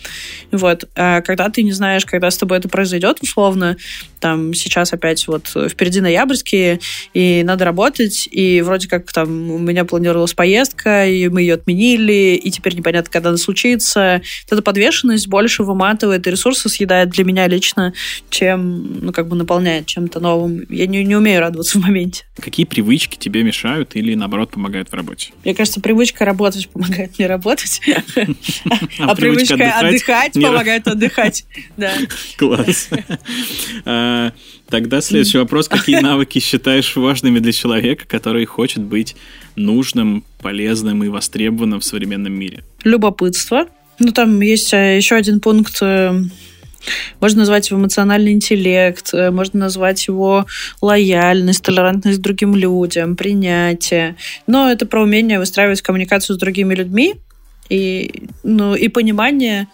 Вот. А когда ты не знаешь, когда с тобой это произойдет, условно, там сейчас опять вот впереди ноябрьские, и надо работать, и вроде как там у меня планировалась поездка, и мы ее отменили, и теперь непонятно, когда она случится. Эта подвешенность больше выматывает и ресурсы съедает для меня лично, чем прям, ну, как бы наполняет чем-то новым. Я не, не умею радоваться в моменте. Какие привычки тебе мешают или, наоборот, помогают в работе? Мне кажется, привычка работать помогает не работать, [laughs] а привычка отдыхать помогает отдыхать. [laughs] Класс. А, тогда следующий вопрос. Какие навыки считаешь важными для человека, который хочет быть нужным, полезным и востребованным в современном мире? Любопытство. Ну, там есть а, еще один пункт э, можно назвать его эмоциональный интеллект, э, можно назвать его лояльность, толерантность к другим людям, принятие. Но это про умение выстраивать коммуникацию с другими людьми и, ну, и понимание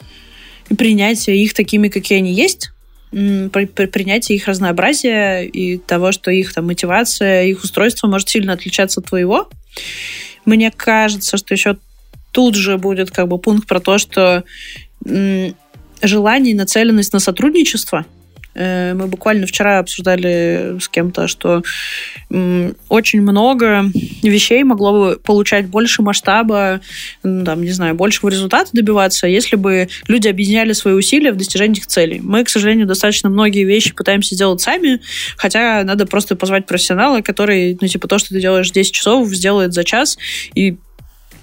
и принятие их такими, какие они есть, при, при принятие их разнообразия и того, что их там мотивация, их устройство может сильно отличаться от твоего. Мне кажется, что еще тут же будет как бы пункт про то, что желание и нацеленность на сотрудничество. Э, мы буквально вчера обсуждали с кем-то, что очень много вещей могло бы получать больше масштаба, там, не знаю, большего результата добиваться, если бы люди объединяли свои усилия в достижении этих целей. Мы, к сожалению, достаточно многие вещи пытаемся делать сами, хотя надо просто позвать профессионала, который, ну, типа, то, что ты делаешь 10 часов, сделает за час, и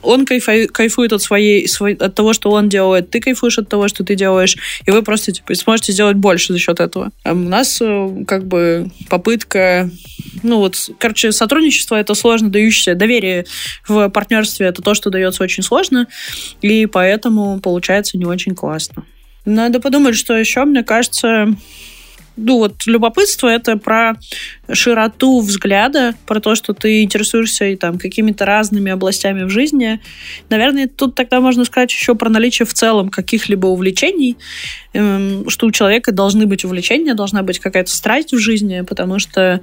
он кайфует от своей, от того, что он делает, ты кайфуешь от того, что ты делаешь, и вы просто типа, сможете сделать больше за счет этого. А у нас э, как бы попытка, ну вот, короче, сотрудничество это сложно дающееся, доверие в партнерстве это то, что дается очень сложно, и поэтому получается не очень классно. Надо подумать, что еще, мне кажется, ну вот любопытство это про широту взгляда, про то, что ты интересуешься и там какими-то разными областями в жизни. Наверное, тут тогда можно сказать еще про наличие в целом каких-либо увлечений, эм, что у человека должны быть увлечения, должна быть какая-то страсть в жизни, потому что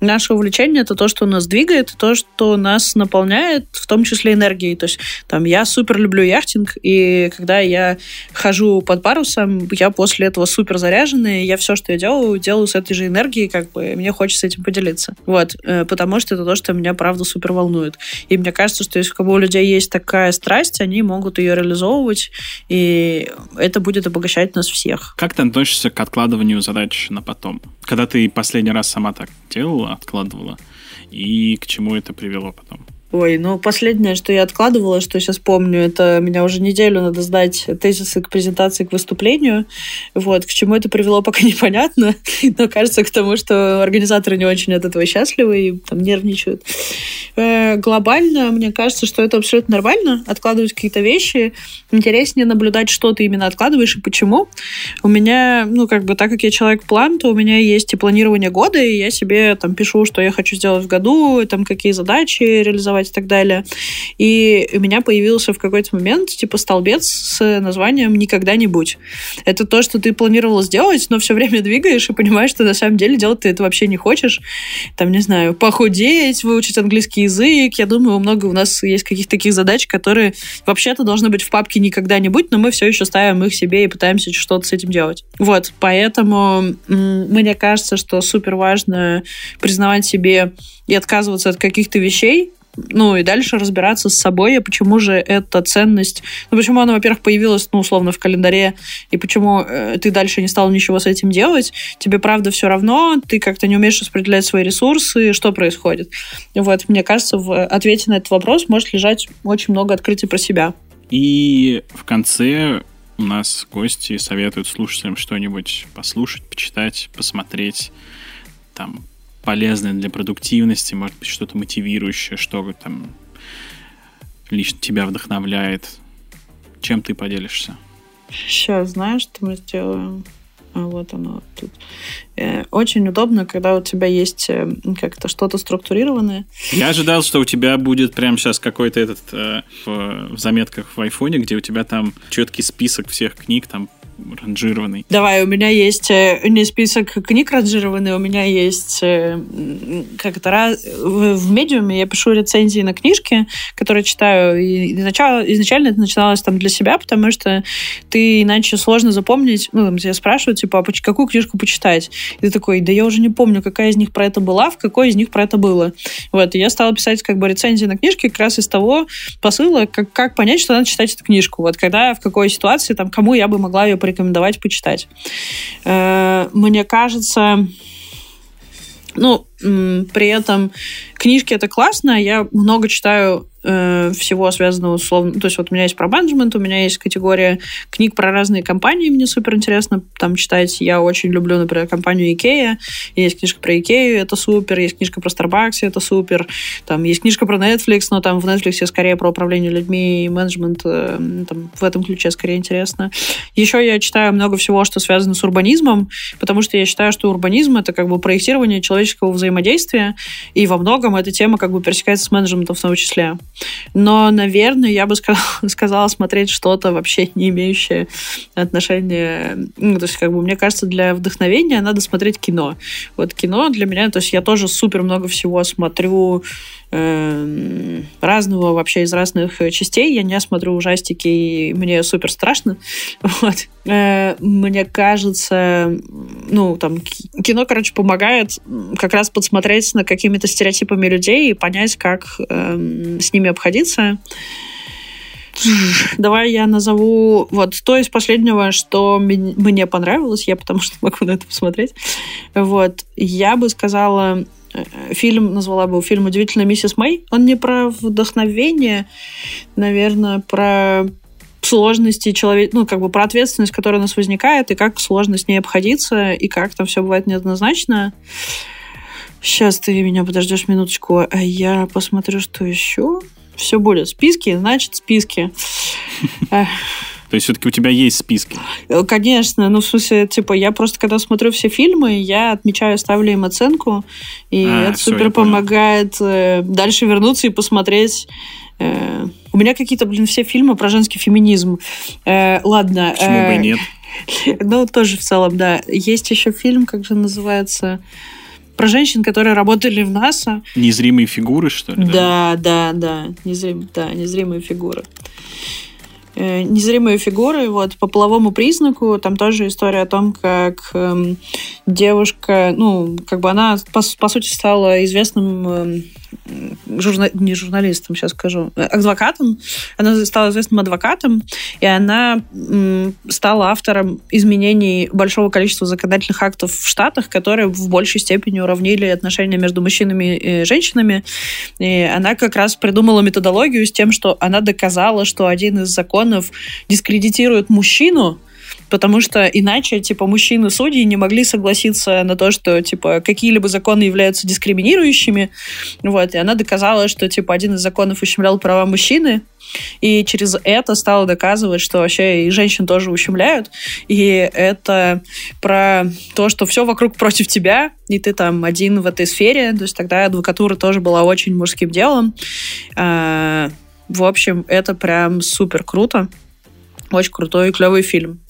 наше увлечение это то, что нас двигает, то, что нас наполняет, в том числе энергией. То есть там я супер люблю яхтинг, и когда я хожу под парусом, я после этого супер заряженная, я все, что я делаю, делаю с этой же энергией, как бы мне хочется этим поделиться. Вот, э, потому что это то, что меня, правда, супер волнует. И мне кажется, что если у людей есть такая страсть, они могут ее реализовывать, и это будет обогащать нас всех. Как ты относишься к откладыванию задач на потом? Когда ты последний раз сама так делала, откладывала, и к чему это привело потом? Ой, ну последнее, что я откладывала, что сейчас помню, это меня уже неделю надо сдать тезисы к презентации, к выступлению. Вот, к чему это привело, [laughs] пока непонятно. Но кажется к тому, что организаторы не очень от этого счастливы и там нервничают. Э, глобально, мне кажется, что это абсолютно нормально, откладывать какие-то вещи. Интереснее наблюдать, что ты именно откладываешь и почему. У меня, ну, как бы, так как я человек-план, то у меня есть и планирование года, и я себе там пишу, что я хочу сделать в году, там какие задачи реализовать рисовать и так далее. И у меня появился в какой-то момент типа столбец с названием «Никогда-нибудь». Это то, что ты планировал сделать, но все время двигаешь и понимаешь, что на самом деле делать ты это вообще не хочешь. Там, не знаю, похудеть, выучить английский язык. Я думаю, много у нас есть каких-то таких задач, которые вообще-то должны быть в папке «Никогда-нибудь», но мы все еще ставим их себе и пытаемся что-то с этим делать. Вот, поэтому мне кажется, что супер важно признавать себе и отказываться от каких-то вещей, ну, и дальше разбираться с собой, а почему же эта ценность, ну, почему она, во-первых, появилась, ну, условно, в календаре, и почему э, ты дальше не стал ничего с этим делать, тебе, правда, все равно, ты как-то не умеешь распределять свои ресурсы, что происходит. Вот, мне кажется, в ответе на этот вопрос может лежать очень много открытий про себя. И в конце у нас гости советуют слушателям что-нибудь послушать, почитать, посмотреть, там, полезное для продуктивности, может быть, что-то мотивирующее, что там лично тебя вдохновляет. Чем ты поделишься? Сейчас, знаешь, что мы сделаем? А вот оно тут. Э, очень удобно, когда у тебя есть э, как-то что-то структурированное. Я ожидал, что у тебя будет прямо сейчас какой-то этот э, в, в заметках в айфоне, где у тебя там четкий список всех книг, там ранжированный. Давай, у меня есть э, не список книг ранжированный, у меня есть э, как это в медиуме я пишу рецензии на книжки, которые читаю. И изначально, изначально это начиналось там для себя, потому что ты иначе сложно запомнить. Ну, там, тебя спрашивают, типа, а какую книжку почитать? И ты такой, да я уже не помню, какая из них про это была, в какой из них про это было. Вот, и я стала писать как бы рецензии на книжки как раз из того посыла, как, как понять, что надо читать эту книжку. Вот когда, в какой ситуации, там, кому я бы могла ее порекомендовать почитать. Э, мне кажется, ну, при этом книжки это классно. Я много читаю э, всего связанного условно. То есть вот у меня есть про менеджмент, у меня есть категория книг про разные компании, мне супер интересно там читать. Я очень люблю, например, компанию Ikea. Есть книжка про Ikea, это супер. Есть книжка про Starbucks, это супер. Там есть книжка про Netflix, но там в Netflix скорее про управление людьми и менеджмент. Э, там, в этом ключе скорее интересно. Еще я читаю много всего, что связано с урбанизмом, потому что я считаю, что урбанизм это как бы проектирование человеческого взаимодействия, и во многом эта тема как бы пересекается с менеджментом в том числе. Но, наверное, я бы сказала, [laughs] сказала смотреть что-то вообще не имеющее отношения... Ну, то есть, как бы, мне кажется, для вдохновения надо смотреть кино. Вот кино для меня... То есть, я тоже супер много всего смотрю э, разного вообще из разных частей. Я не смотрю ужастики, и мне супер страшно. [laughs] Вот. Э, мне кажется, ну, там, кино, короче, помогает как раз подсмотреть на какими-то стереотипами людей и понять, как э, с ними обходиться. Давай я назову вот то из последнего, что мне понравилось, я потому что [laughs] могу на это посмотреть. Вот. Я бы сказала э, фильм, назвала бы фильм «Удивительная миссис Мэй». Он не про вдохновение, наверное, про сложности человека, ну, как бы про ответственность, которая у нас возникает, и как сложно с ней обходиться, и как там все бывает неоднозначно. Сейчас ты меня подождешь минуточку, а я посмотрю, что еще. Все будет. Списки, значит, списки. То есть все-таки у тебя есть списки? Э, конечно. Ну, в смысле, типа, я просто, когда смотрю все фильмы, я отмечаю, ставлю им оценку, и а, это все, супер помогает э, дальше вернуться и посмотреть э, у меня какие-то, блин, все фильмы про женский феминизм. Э, ладно. Почему бы и нет? [laughs] Ну, тоже в целом, да. Есть еще фильм, как же называется? Про женщин, которые работали в НАСА. Незримые фигуры, что ли? Да, да, да. да. Незрим, да, незримые фигуры. Э, незримые фигуры. Вот по половому признаку там тоже история о том, как э, девушка, ну, как бы она, по, по сути, стала известным э, журна... не журналистом, сейчас скажу, э, адвокатом. Она стала известным адвокатом, и она стала автором изменений большого количества законодательных актов в Штатах, которые в большей степени уравнили отношения между мужчинами и женщинами. И она как раз придумала методологию с тем, что она доказала, что один из законов дискредитирует мужчину, потому что иначе, типа, мужчины-судьи не могли согласиться на то, что, типа, какие-либо законы являются дискриминирующими, вот, и она доказала, что, типа, один из законов ущемлял права мужчины, и через это стала доказывать, что вообще и женщин тоже ущемляют. И это про то, что все вокруг против тебя, и ты там один в этой сфере. То есть тогда адвокатура тоже была очень мужским делом. В общем, это прям супер круто. Очень крутой и клевый фильм.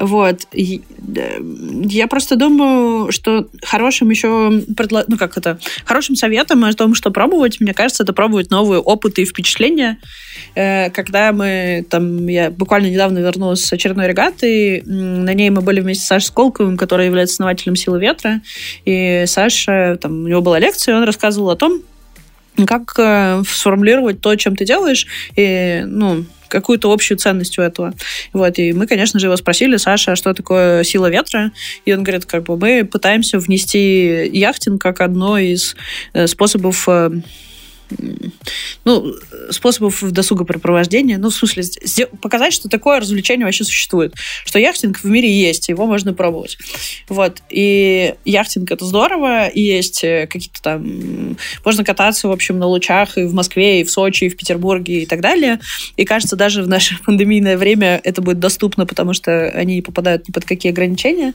Вот. Я просто думаю, что хорошим еще, ну как это, хорошим советом о том, что пробовать, мне кажется, это пробовать новые опыты и впечатления. Э, когда мы там, я буквально недавно вернулась с очередной регаты, на ней мы были вместе с Сашей Сколковым, который является основателем «Силы ветра», и Саша, там, у него была лекция, и он рассказывал о том, как э, сформулировать то, чем ты делаешь, и, ну, какую-то общую ценность у этого. Вот, и мы, конечно же, его спросили, Саша, а что такое сила ветра? И он говорит, как бы мы пытаемся внести яхтинг как одно из э, способов э, ну, способов досугопрепровождения, ну, в смысле, показать, что такое развлечение вообще существует, что яхтинг в мире есть, его можно пробовать. Вот. И яхтинг — это здорово, и есть э, какие-то там... Можно кататься, в общем, на лучах и в Москве, и в Сочи, и в Петербурге, и так далее. И, кажется, даже в наше [laughs] пандемийное время это будет доступно, потому что они не попадают ни под какие ограничения.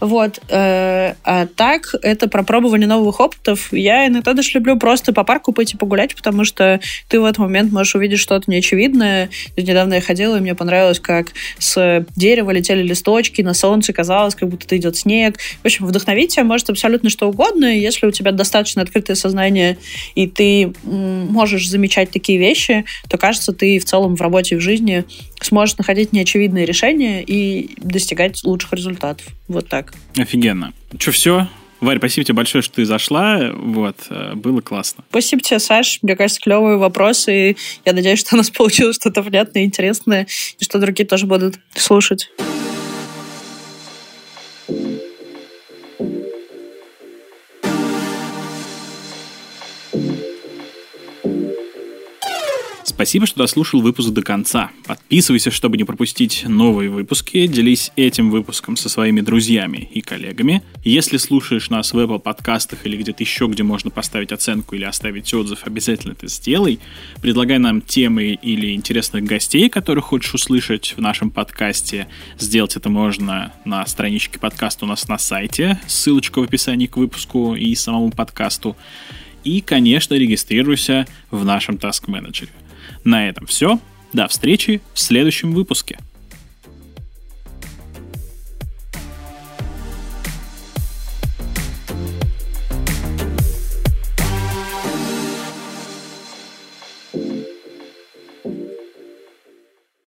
Вот. Э, а так, это про пробование новых опытов. Я иногда даже люблю просто по парку пойти погулять, потому что ты в этот момент можешь увидеть что-то неочевидное. Недавно я ходила, и мне понравилось, как с дерева летели листочки, на солнце казалось, как будто идет снег. В общем, вдохновить тебя может абсолютно что угодно. Если у тебя достаточно открытое сознание, и ты можешь замечать такие вещи, то, кажется, ты в целом в работе и в жизни сможешь находить неочевидные решения и достигать лучших результатов. Вот так. Офигенно. Что, все? Варь, спасибо тебе большое, что ты зашла. Вот, э, было классно. Спасибо тебе, Саш. Мне кажется, клевые вопросы. И я надеюсь, что у нас [laughs] получилось что-то понятное, интересное, и что другие тоже будут слушать. Спасибо, что дослушал выпуск до конца. Подписывайся, чтобы не пропустить новые выпуски. Делись этим выпуском со своими друзьями и коллегами. Если слушаешь нас в Apple подкастах или где-то еще, где можно поставить оценку или оставить отзыв, обязательно это сделай. Предлагай нам темы или интересных гостей, которых хочешь услышать в нашем подкасте. Сделать это можно на страничке подкаста у нас на сайте. Ссылочка в описании к выпуску и самому подкасту. И, конечно, регистрируйся в нашем Task Manager. На этом все. До встречи в следующем выпуске.